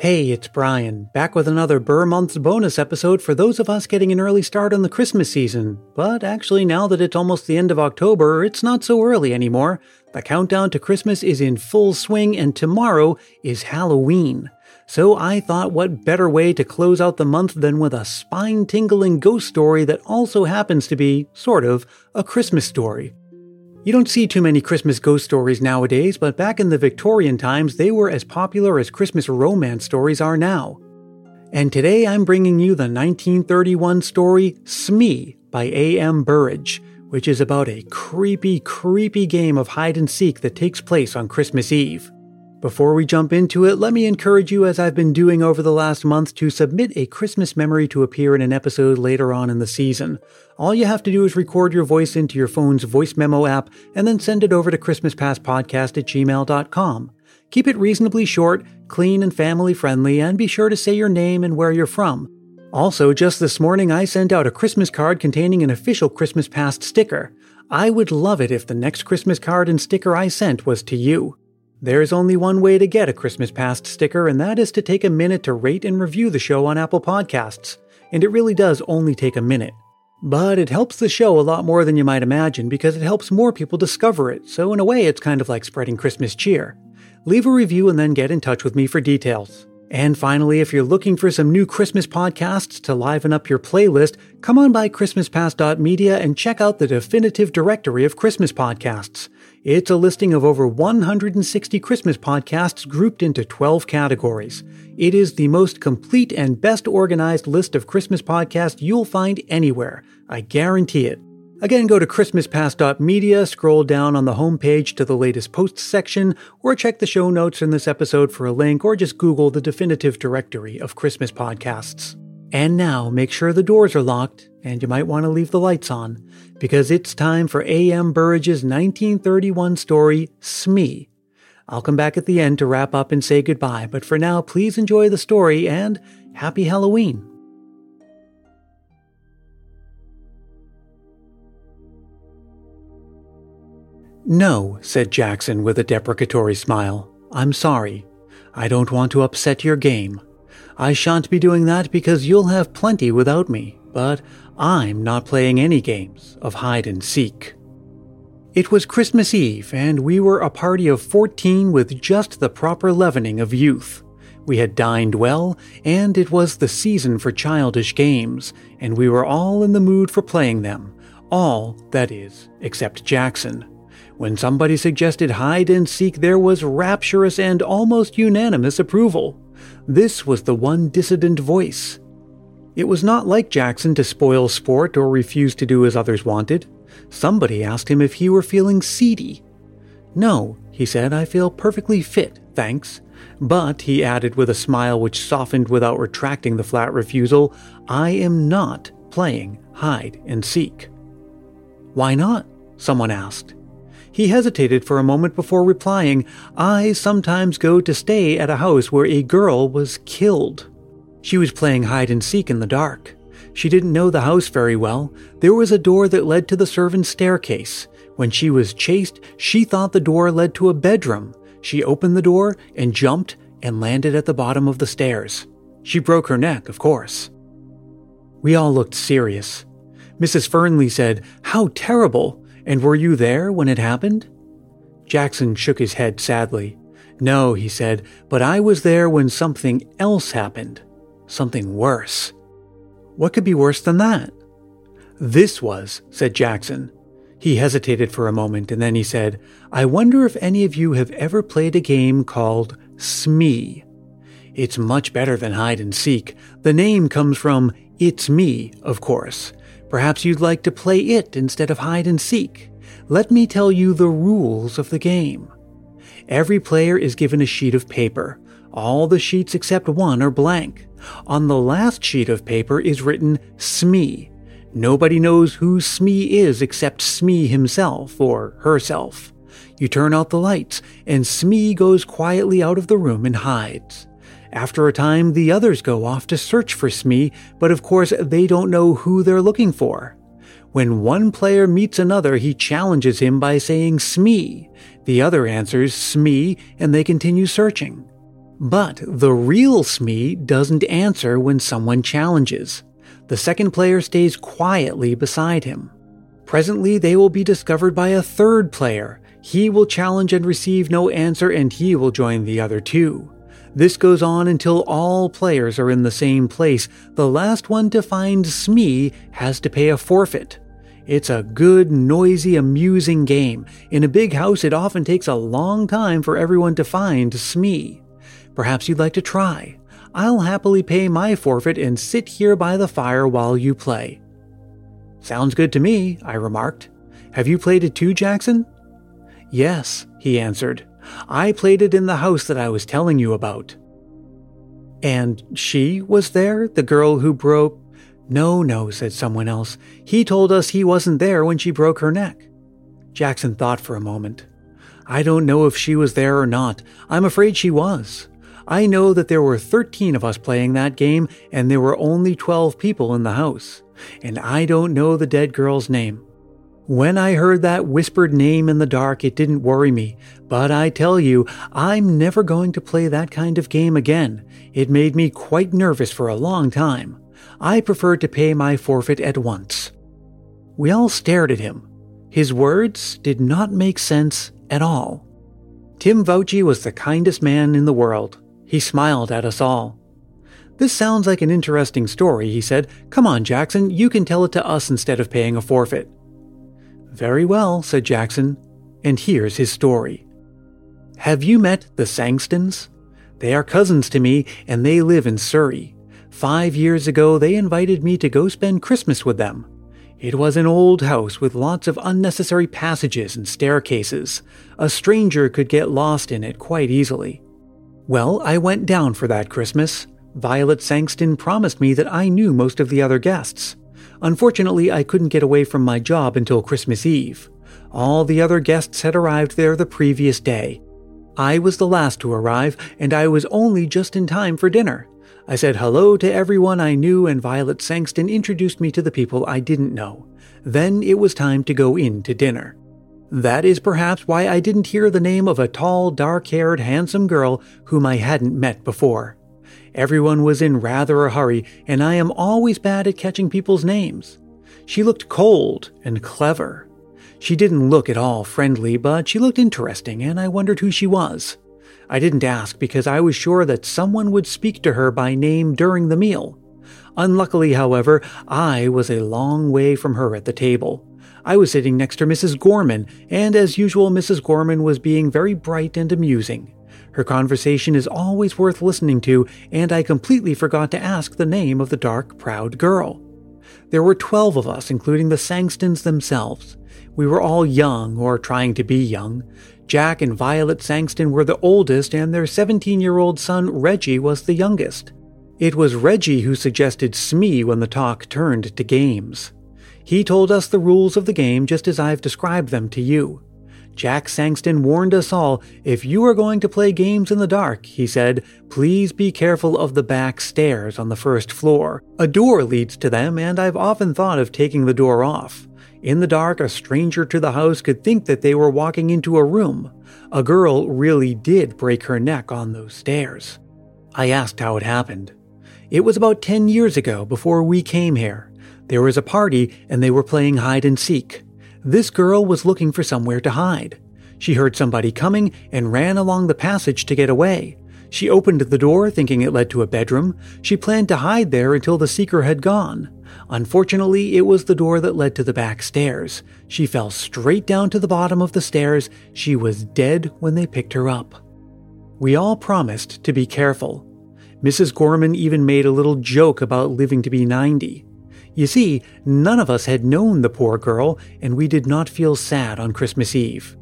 Hey, it's Brian, back with another Ber Month's bonus episode for those of us getting an early start on the Christmas season. But actually, now that it's almost the end of October, it's not so early anymore. The countdown to Christmas is in full swing, and tomorrow is Halloween. So I thought, what better way to close out the month than with a spine tingling ghost story that also happens to be, sort of, a Christmas story. You don't see too many Christmas ghost stories nowadays, but back in the Victorian times, they were as popular as Christmas romance stories are now. And today I'm bringing you the 1931 story Smee by A.M. Burrage, which is about a creepy, creepy game of hide and seek that takes place on Christmas Eve. Before we jump into it, let me encourage you, as I've been doing over the last month, to submit a Christmas memory to appear in an episode later on in the season. All you have to do is record your voice into your phone's voice memo app and then send it over to ChristmasPastPodcast at gmail.com. Keep it reasonably short, clean, and family friendly, and be sure to say your name and where you're from. Also, just this morning, I sent out a Christmas card containing an official Christmas Past sticker. I would love it if the next Christmas card and sticker I sent was to you. There's only one way to get a Christmas Past sticker, and that is to take a minute to rate and review the show on Apple Podcasts. And it really does only take a minute. But it helps the show a lot more than you might imagine because it helps more people discover it, so in a way it's kind of like spreading Christmas cheer. Leave a review and then get in touch with me for details. And finally, if you're looking for some new Christmas podcasts to liven up your playlist, come on by ChristmasPast.media and check out the definitive directory of Christmas podcasts. It's a listing of over 160 Christmas podcasts grouped into 12 categories. It is the most complete and best organized list of Christmas podcasts you'll find anywhere. I guarantee it. Again, go to ChristmasPast.media, scroll down on the homepage to the latest posts section, or check the show notes in this episode for a link, or just Google the definitive directory of Christmas podcasts. And now, make sure the doors are locked, and you might want to leave the lights on, because it's time for A.M. Burrage's 1931 story, Smee. I'll come back at the end to wrap up and say goodbye, but for now, please enjoy the story and happy Halloween. No, said Jackson with a deprecatory smile. I'm sorry. I don't want to upset your game. I shan't be doing that because you'll have plenty without me, but I'm not playing any games of hide and seek. It was Christmas Eve, and we were a party of 14 with just the proper leavening of youth. We had dined well, and it was the season for childish games, and we were all in the mood for playing them. All, that is, except Jackson. When somebody suggested hide and seek, there was rapturous and almost unanimous approval. This was the one dissident voice. It was not like Jackson to spoil sport or refuse to do as others wanted. Somebody asked him if he were feeling seedy. No, he said, I feel perfectly fit, thanks. But, he added with a smile which softened without retracting the flat refusal, I am not playing hide and seek. Why not? Someone asked. He hesitated for a moment before replying, I sometimes go to stay at a house where a girl was killed. She was playing hide and seek in the dark. She didn't know the house very well. There was a door that led to the servants' staircase. When she was chased, she thought the door led to a bedroom. She opened the door and jumped and landed at the bottom of the stairs. She broke her neck, of course. We all looked serious. Mrs. Fernley said, How terrible! And were you there when it happened? Jackson shook his head sadly. No, he said, but I was there when something else happened. Something worse. What could be worse than that? This was, said Jackson. He hesitated for a moment and then he said, I wonder if any of you have ever played a game called Smee. It's much better than hide and seek. The name comes from It's Me, of course. Perhaps you'd like to play it instead of hide and seek. Let me tell you the rules of the game. Every player is given a sheet of paper. All the sheets except one are blank. On the last sheet of paper is written Smee. Nobody knows who Smee is except Smee himself or herself. You turn out the lights, and Smee goes quietly out of the room and hides. After a time, the others go off to search for Smee, but of course they don't know who they're looking for. When one player meets another, he challenges him by saying Smee. The other answers Smee, and they continue searching. But the real Smee doesn't answer when someone challenges. The second player stays quietly beside him. Presently, they will be discovered by a third player. He will challenge and receive no answer, and he will join the other two. This goes on until all players are in the same place. The last one to find Smee has to pay a forfeit. It's a good, noisy, amusing game. In a big house, it often takes a long time for everyone to find Smee. Perhaps you'd like to try. I'll happily pay my forfeit and sit here by the fire while you play. Sounds good to me, I remarked. Have you played it too, Jackson? Yes, he answered. I played it in the house that I was telling you about. And she was there, the girl who broke. No, no, said someone else. He told us he wasn't there when she broke her neck. Jackson thought for a moment. I don't know if she was there or not. I'm afraid she was. I know that there were 13 of us playing that game, and there were only 12 people in the house and I don't know the dead girl's name. When I heard that whispered name in the dark, it didn't worry me, but I tell you, I'm never going to play that kind of game again. It made me quite nervous for a long time. I preferred to pay my forfeit at once. We all stared at him. His words did not make sense at all. Tim Vouchy was the kindest man in the world. He smiled at us all. This sounds like an interesting story, he said. Come on, Jackson, you can tell it to us instead of paying a forfeit. Very well, said Jackson, and here's his story. Have you met the Sangstons? They are cousins to me, and they live in Surrey. Five years ago, they invited me to go spend Christmas with them. It was an old house with lots of unnecessary passages and staircases. A stranger could get lost in it quite easily. Well, I went down for that Christmas. Violet Sangston promised me that I knew most of the other guests. Unfortunately, I couldn't get away from my job until Christmas Eve. All the other guests had arrived there the previous day. I was the last to arrive, and I was only just in time for dinner. I said hello to everyone I knew, and Violet Sangston introduced me to the people I didn't know. Then it was time to go in to dinner. That is perhaps why I didn't hear the name of a tall, dark haired, handsome girl whom I hadn't met before. Everyone was in rather a hurry, and I am always bad at catching people's names. She looked cold and clever. She didn't look at all friendly, but she looked interesting, and I wondered who she was. I didn't ask because I was sure that someone would speak to her by name during the meal. Unluckily, however, I was a long way from her at the table. I was sitting next to Mrs. Gorman, and as usual, Mrs. Gorman was being very bright and amusing. Her conversation is always worth listening to, and I completely forgot to ask the name of the dark, proud girl. There were 12 of us, including the Sangstons themselves. We were all young, or trying to be young. Jack and Violet Sangston were the oldest, and their 17 year old son, Reggie, was the youngest. It was Reggie who suggested Smee when the talk turned to games. He told us the rules of the game just as I've described them to you. Jack Sangston warned us all if you are going to play games in the dark, he said, please be careful of the back stairs on the first floor. A door leads to them, and I've often thought of taking the door off. In the dark, a stranger to the house could think that they were walking into a room. A girl really did break her neck on those stairs. I asked how it happened. It was about 10 years ago, before we came here. There was a party, and they were playing hide and seek. This girl was looking for somewhere to hide. She heard somebody coming and ran along the passage to get away. She opened the door thinking it led to a bedroom. She planned to hide there until the seeker had gone. Unfortunately, it was the door that led to the back stairs. She fell straight down to the bottom of the stairs. She was dead when they picked her up. We all promised to be careful. Mrs. Gorman even made a little joke about living to be 90. You see, none of us had known the poor girl, and we did not feel sad on Christmas Eve.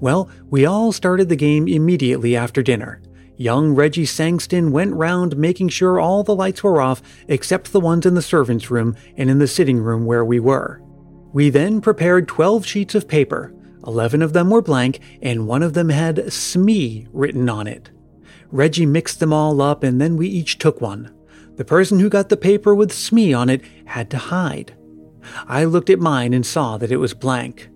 Well, we all started the game immediately after dinner. Young Reggie Sangston went round making sure all the lights were off except the ones in the servants' room and in the sitting room where we were. We then prepared 12 sheets of paper. 11 of them were blank, and one of them had Smee written on it. Reggie mixed them all up, and then we each took one. The person who got the paper with Smee on it had to hide. I looked at mine and saw that it was blank.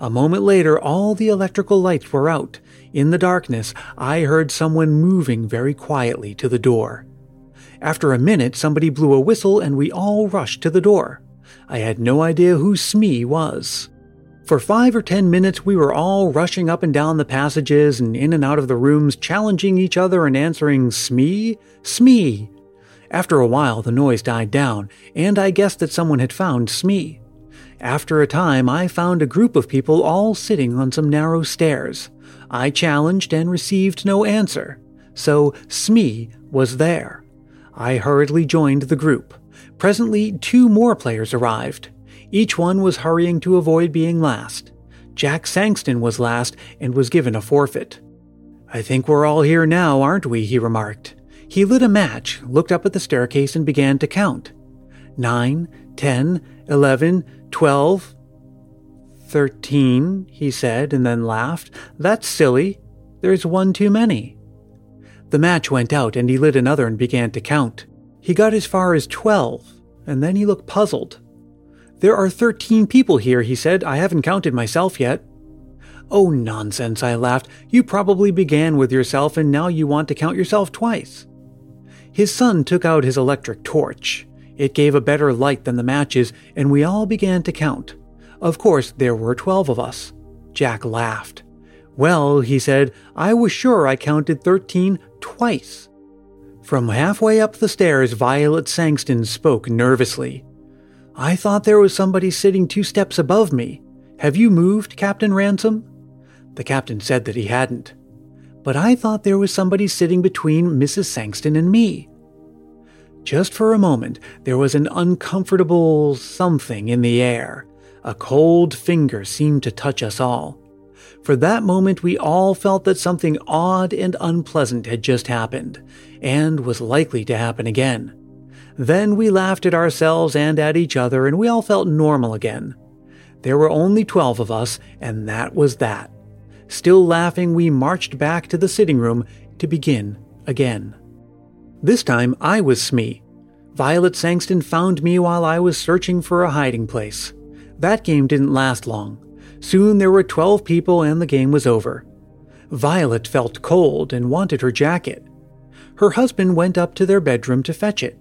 A moment later, all the electrical lights were out. In the darkness, I heard someone moving very quietly to the door. After a minute, somebody blew a whistle and we all rushed to the door. I had no idea who Smee was. For five or ten minutes, we were all rushing up and down the passages and in and out of the rooms, challenging each other and answering, Smee? Smee! After a while, the noise died down, and I guessed that someone had found Smee. After a time, I found a group of people all sitting on some narrow stairs. I challenged and received no answer, so Smee was there. I hurriedly joined the group. Presently, two more players arrived. Each one was hurrying to avoid being last. Jack Sangston was last and was given a forfeit. I think we're all here now, aren't we? he remarked. He lit a match, looked up at the staircase, and began to count. Nine, ten, eleven, twelve, thirteen, he said, and then laughed. That's silly. There's one too many. The match went out, and he lit another and began to count. He got as far as twelve, and then he looked puzzled. There are 13 people here, he said. I haven't counted myself yet. Oh, nonsense, I laughed. You probably began with yourself and now you want to count yourself twice. His son took out his electric torch. It gave a better light than the matches, and we all began to count. Of course, there were 12 of us. Jack laughed. Well, he said, I was sure I counted 13 twice. From halfway up the stairs, Violet Sangston spoke nervously. I thought there was somebody sitting two steps above me. Have you moved, Captain Ransom? The captain said that he hadn't. But I thought there was somebody sitting between Mrs. Sangston and me. Just for a moment, there was an uncomfortable something in the air. A cold finger seemed to touch us all. For that moment, we all felt that something odd and unpleasant had just happened, and was likely to happen again. Then we laughed at ourselves and at each other, and we all felt normal again. There were only 12 of us, and that was that. Still laughing, we marched back to the sitting room to begin again. This time I was Smee. Violet Sangston found me while I was searching for a hiding place. That game didn't last long. Soon there were 12 people and the game was over. Violet felt cold and wanted her jacket. Her husband went up to their bedroom to fetch it.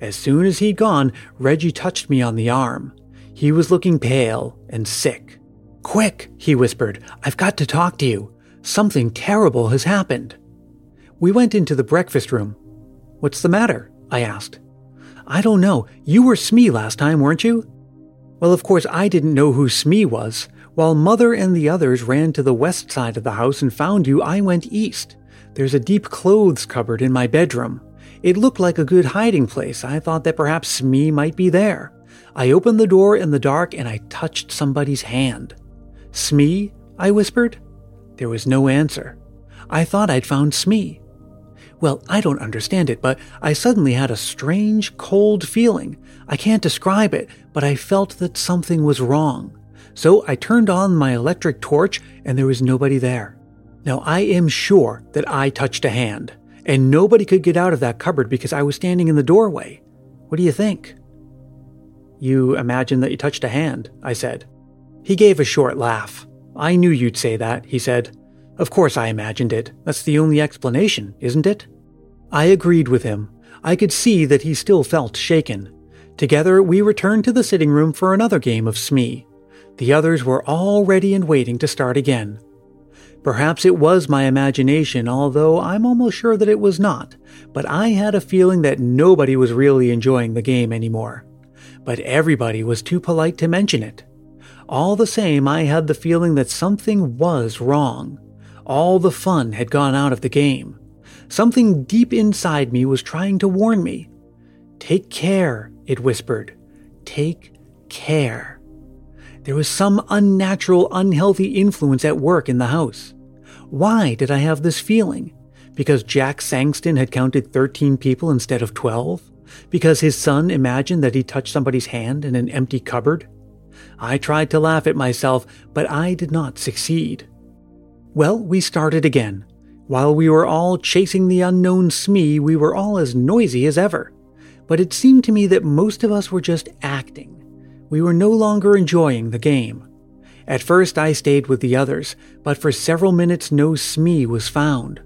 As soon as he'd gone, Reggie touched me on the arm. He was looking pale and sick. Quick, he whispered, I've got to talk to you. Something terrible has happened. We went into the breakfast room. What's the matter? I asked. I don't know. You were Smee last time, weren't you? Well, of course, I didn't know who Smee was. While Mother and the others ran to the west side of the house and found you, I went east. There's a deep clothes cupboard in my bedroom. It looked like a good hiding place. I thought that perhaps Smee might be there. I opened the door in the dark and I touched somebody's hand. Smee? I whispered. There was no answer. I thought I'd found Smee. Well, I don't understand it, but I suddenly had a strange, cold feeling. I can't describe it, but I felt that something was wrong. So I turned on my electric torch and there was nobody there. Now I am sure that I touched a hand and nobody could get out of that cupboard because I was standing in the doorway. What do you think? You imagine that you touched a hand, I said. He gave a short laugh. I knew you'd say that, he said. Of course I imagined it. That's the only explanation, isn't it? I agreed with him. I could see that he still felt shaken. Together, we returned to the sitting room for another game of Smee. The others were all ready and waiting to start again. Perhaps it was my imagination, although I'm almost sure that it was not, but I had a feeling that nobody was really enjoying the game anymore. But everybody was too polite to mention it. All the same, I had the feeling that something was wrong. All the fun had gone out of the game. Something deep inside me was trying to warn me. Take care, it whispered. Take care. There was some unnatural, unhealthy influence at work in the house. Why did I have this feeling? Because Jack Sangston had counted 13 people instead of 12? Because his son imagined that he touched somebody's hand in an empty cupboard? I tried to laugh at myself, but I did not succeed. Well, we started again. While we were all chasing the unknown Smee, we were all as noisy as ever. But it seemed to me that most of us were just acting we were no longer enjoying the game. At first, I stayed with the others, but for several minutes no Smee was found.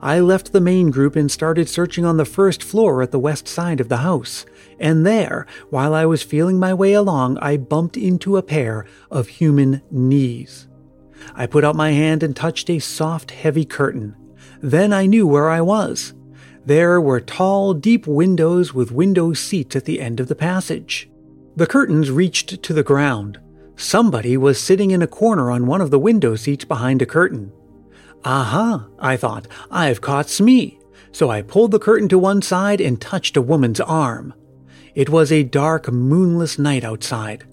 I left the main group and started searching on the first floor at the west side of the house. And there, while I was feeling my way along, I bumped into a pair of human knees. I put out my hand and touched a soft, heavy curtain. Then I knew where I was. There were tall, deep windows with window seats at the end of the passage. The curtains reached to the ground. Somebody was sitting in a corner on one of the window seats behind a curtain. Aha, I thought, I've caught Smee. So I pulled the curtain to one side and touched a woman's arm. It was a dark, moonless night outside.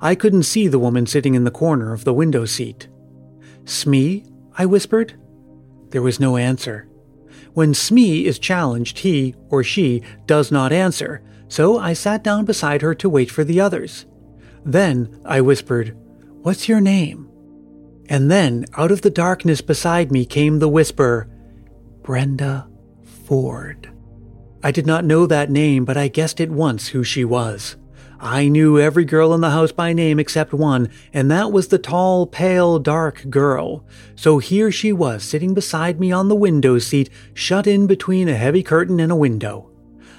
I couldn't see the woman sitting in the corner of the window seat. Smee? I whispered. There was no answer. When Smee is challenged, he or she does not answer, so I sat down beside her to wait for the others. Then I whispered, What's your name? And then, out of the darkness beside me came the whisper, Brenda Ford. I did not know that name, but I guessed at once who she was. I knew every girl in the house by name except one, and that was the tall, pale, dark girl. So here she was, sitting beside me on the window seat, shut in between a heavy curtain and a window.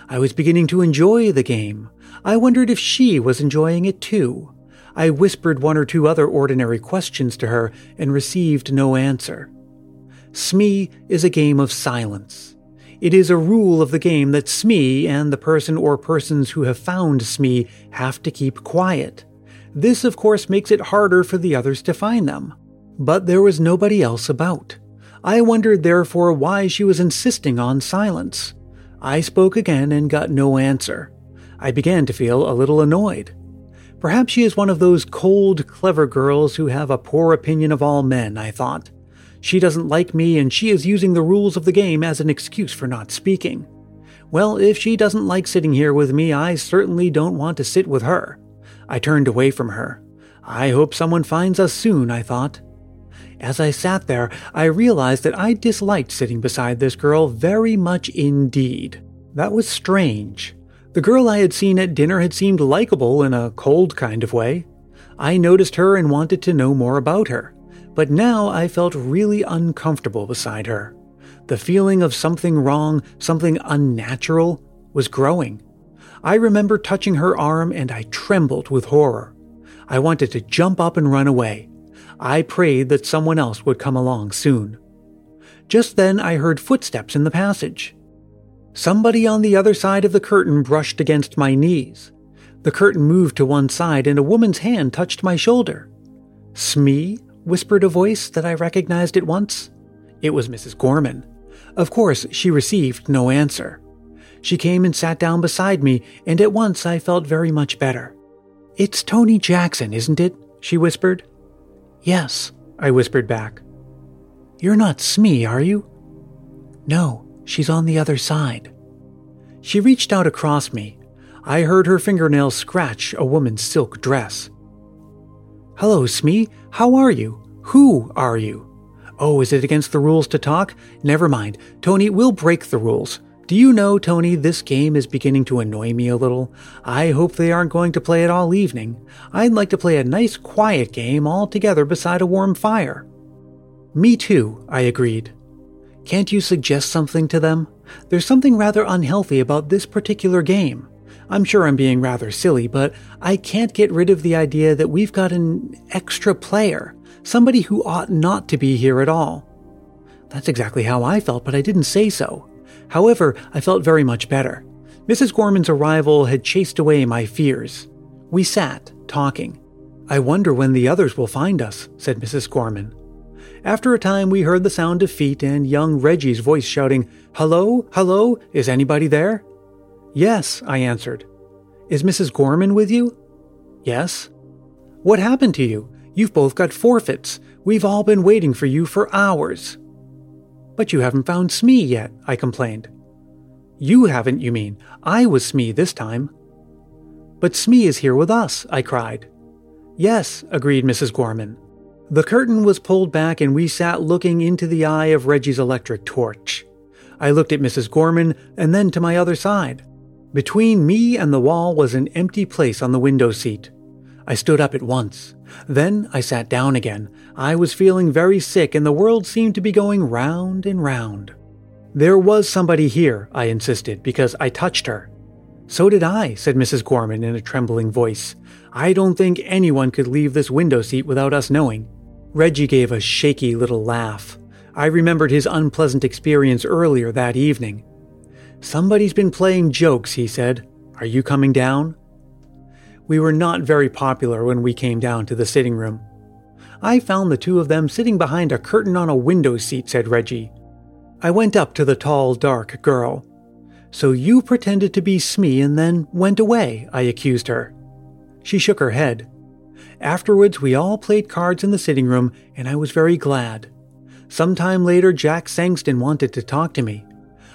I was beginning to enjoy the game. I wondered if she was enjoying it too. I whispered one or two other ordinary questions to her and received no answer. Smee is a game of silence. It is a rule of the game that Smee and the person or persons who have found Smee have to keep quiet. This, of course, makes it harder for the others to find them. But there was nobody else about. I wondered, therefore, why she was insisting on silence. I spoke again and got no answer. I began to feel a little annoyed. Perhaps she is one of those cold, clever girls who have a poor opinion of all men, I thought. She doesn't like me, and she is using the rules of the game as an excuse for not speaking. Well, if she doesn't like sitting here with me, I certainly don't want to sit with her. I turned away from her. I hope someone finds us soon, I thought. As I sat there, I realized that I disliked sitting beside this girl very much indeed. That was strange. The girl I had seen at dinner had seemed likable in a cold kind of way. I noticed her and wanted to know more about her, but now I felt really uncomfortable beside her. The feeling of something wrong, something unnatural, was growing. I remember touching her arm and I trembled with horror. I wanted to jump up and run away. I prayed that someone else would come along soon. Just then I heard footsteps in the passage. Somebody on the other side of the curtain brushed against my knees. The curtain moved to one side and a woman's hand touched my shoulder. Smee? whispered a voice that I recognized at once. It was Mrs. Gorman. Of course, she received no answer. She came and sat down beside me, and at once I felt very much better. It's Tony Jackson, isn't it? she whispered. Yes, I whispered back. You're not Smee, are you? No, She's on the other side. She reached out across me. I heard her fingernails scratch a woman's silk dress. Hello, Smee. How are you? Who are you? Oh, is it against the rules to talk? Never mind. Tony, we'll break the rules. Do you know, Tony, this game is beginning to annoy me a little. I hope they aren't going to play it all evening. I'd like to play a nice, quiet game all together beside a warm fire. Me too, I agreed. Can't you suggest something to them? There's something rather unhealthy about this particular game. I'm sure I'm being rather silly, but I can't get rid of the idea that we've got an extra player, somebody who ought not to be here at all. That's exactly how I felt, but I didn't say so. However, I felt very much better. Mrs. Gorman's arrival had chased away my fears. We sat, talking. I wonder when the others will find us, said Mrs. Gorman. After a time, we heard the sound of feet and young Reggie's voice shouting, Hello? Hello? Is anybody there? Yes, I answered. Is Mrs. Gorman with you? Yes. What happened to you? You've both got forfeits. We've all been waiting for you for hours. But you haven't found Smee yet, I complained. You haven't, you mean. I was Smee this time. But Smee is here with us, I cried. Yes, agreed Mrs. Gorman. The curtain was pulled back and we sat looking into the eye of Reggie's electric torch. I looked at Mrs. Gorman and then to my other side. Between me and the wall was an empty place on the window seat. I stood up at once. Then I sat down again. I was feeling very sick and the world seemed to be going round and round. There was somebody here, I insisted, because I touched her. So did I, said Mrs. Gorman in a trembling voice. I don't think anyone could leave this window seat without us knowing. Reggie gave a shaky little laugh. I remembered his unpleasant experience earlier that evening. Somebody's been playing jokes, he said. Are you coming down? We were not very popular when we came down to the sitting room. I found the two of them sitting behind a curtain on a window seat, said Reggie. I went up to the tall, dark girl. So you pretended to be Smee and then went away, I accused her. She shook her head. Afterwards, we all played cards in the sitting room, and I was very glad. Some time later, Jack Sangston wanted to talk to me.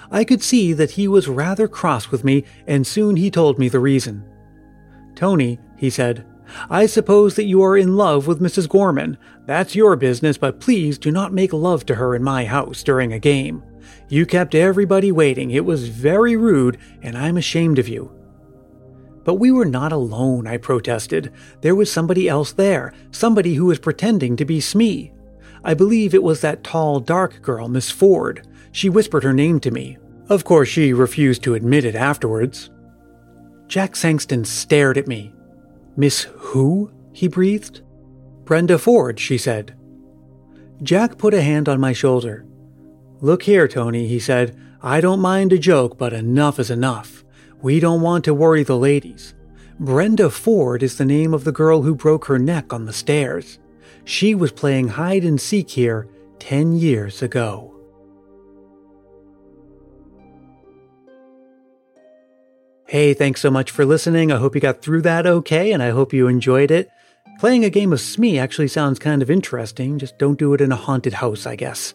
I could see that he was rather cross with me, and soon he told me the reason. Tony, he said, I suppose that you are in love with Mrs. Gorman. That's your business, but please do not make love to her in my house during a game. You kept everybody waiting. It was very rude, and I'm ashamed of you. But we were not alone, I protested. There was somebody else there, somebody who was pretending to be Smee. I believe it was that tall, dark girl, Miss Ford. She whispered her name to me. Of course, she refused to admit it afterwards. Jack Sangston stared at me. Miss who? he breathed. Brenda Ford, she said. Jack put a hand on my shoulder. Look here, Tony, he said. I don't mind a joke, but enough is enough. We don't want to worry the ladies. Brenda Ford is the name of the girl who broke her neck on the stairs. She was playing hide and seek here 10 years ago. Hey, thanks so much for listening. I hope you got through that okay, and I hope you enjoyed it. Playing a game of Smee actually sounds kind of interesting, just don't do it in a haunted house, I guess.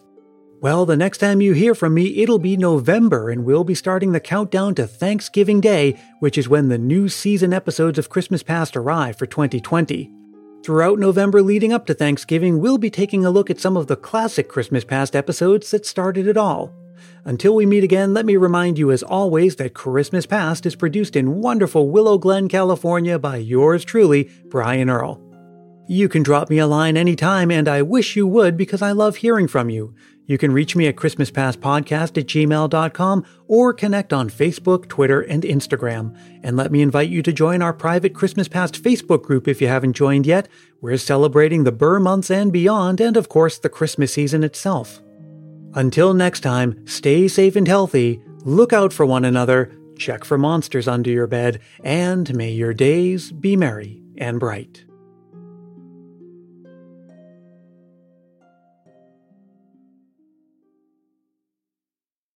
Well, the next time you hear from me, it'll be November, and we'll be starting the countdown to Thanksgiving Day, which is when the new season episodes of Christmas Past arrive for 2020. Throughout November leading up to Thanksgiving, we'll be taking a look at some of the classic Christmas Past episodes that started it all. Until we meet again, let me remind you as always that Christmas Past is produced in wonderful Willow Glen, California by yours truly, Brian Earl. You can drop me a line anytime, and I wish you would because I love hearing from you. You can reach me at ChristmasPastPodcast at gmail.com or connect on Facebook, Twitter, and Instagram. And let me invite you to join our private Christmas Past Facebook group if you haven't joined yet. We're celebrating the Ber months and beyond, and of course, the Christmas season itself. Until next time, stay safe and healthy, look out for one another, check for monsters under your bed, and may your days be merry and bright.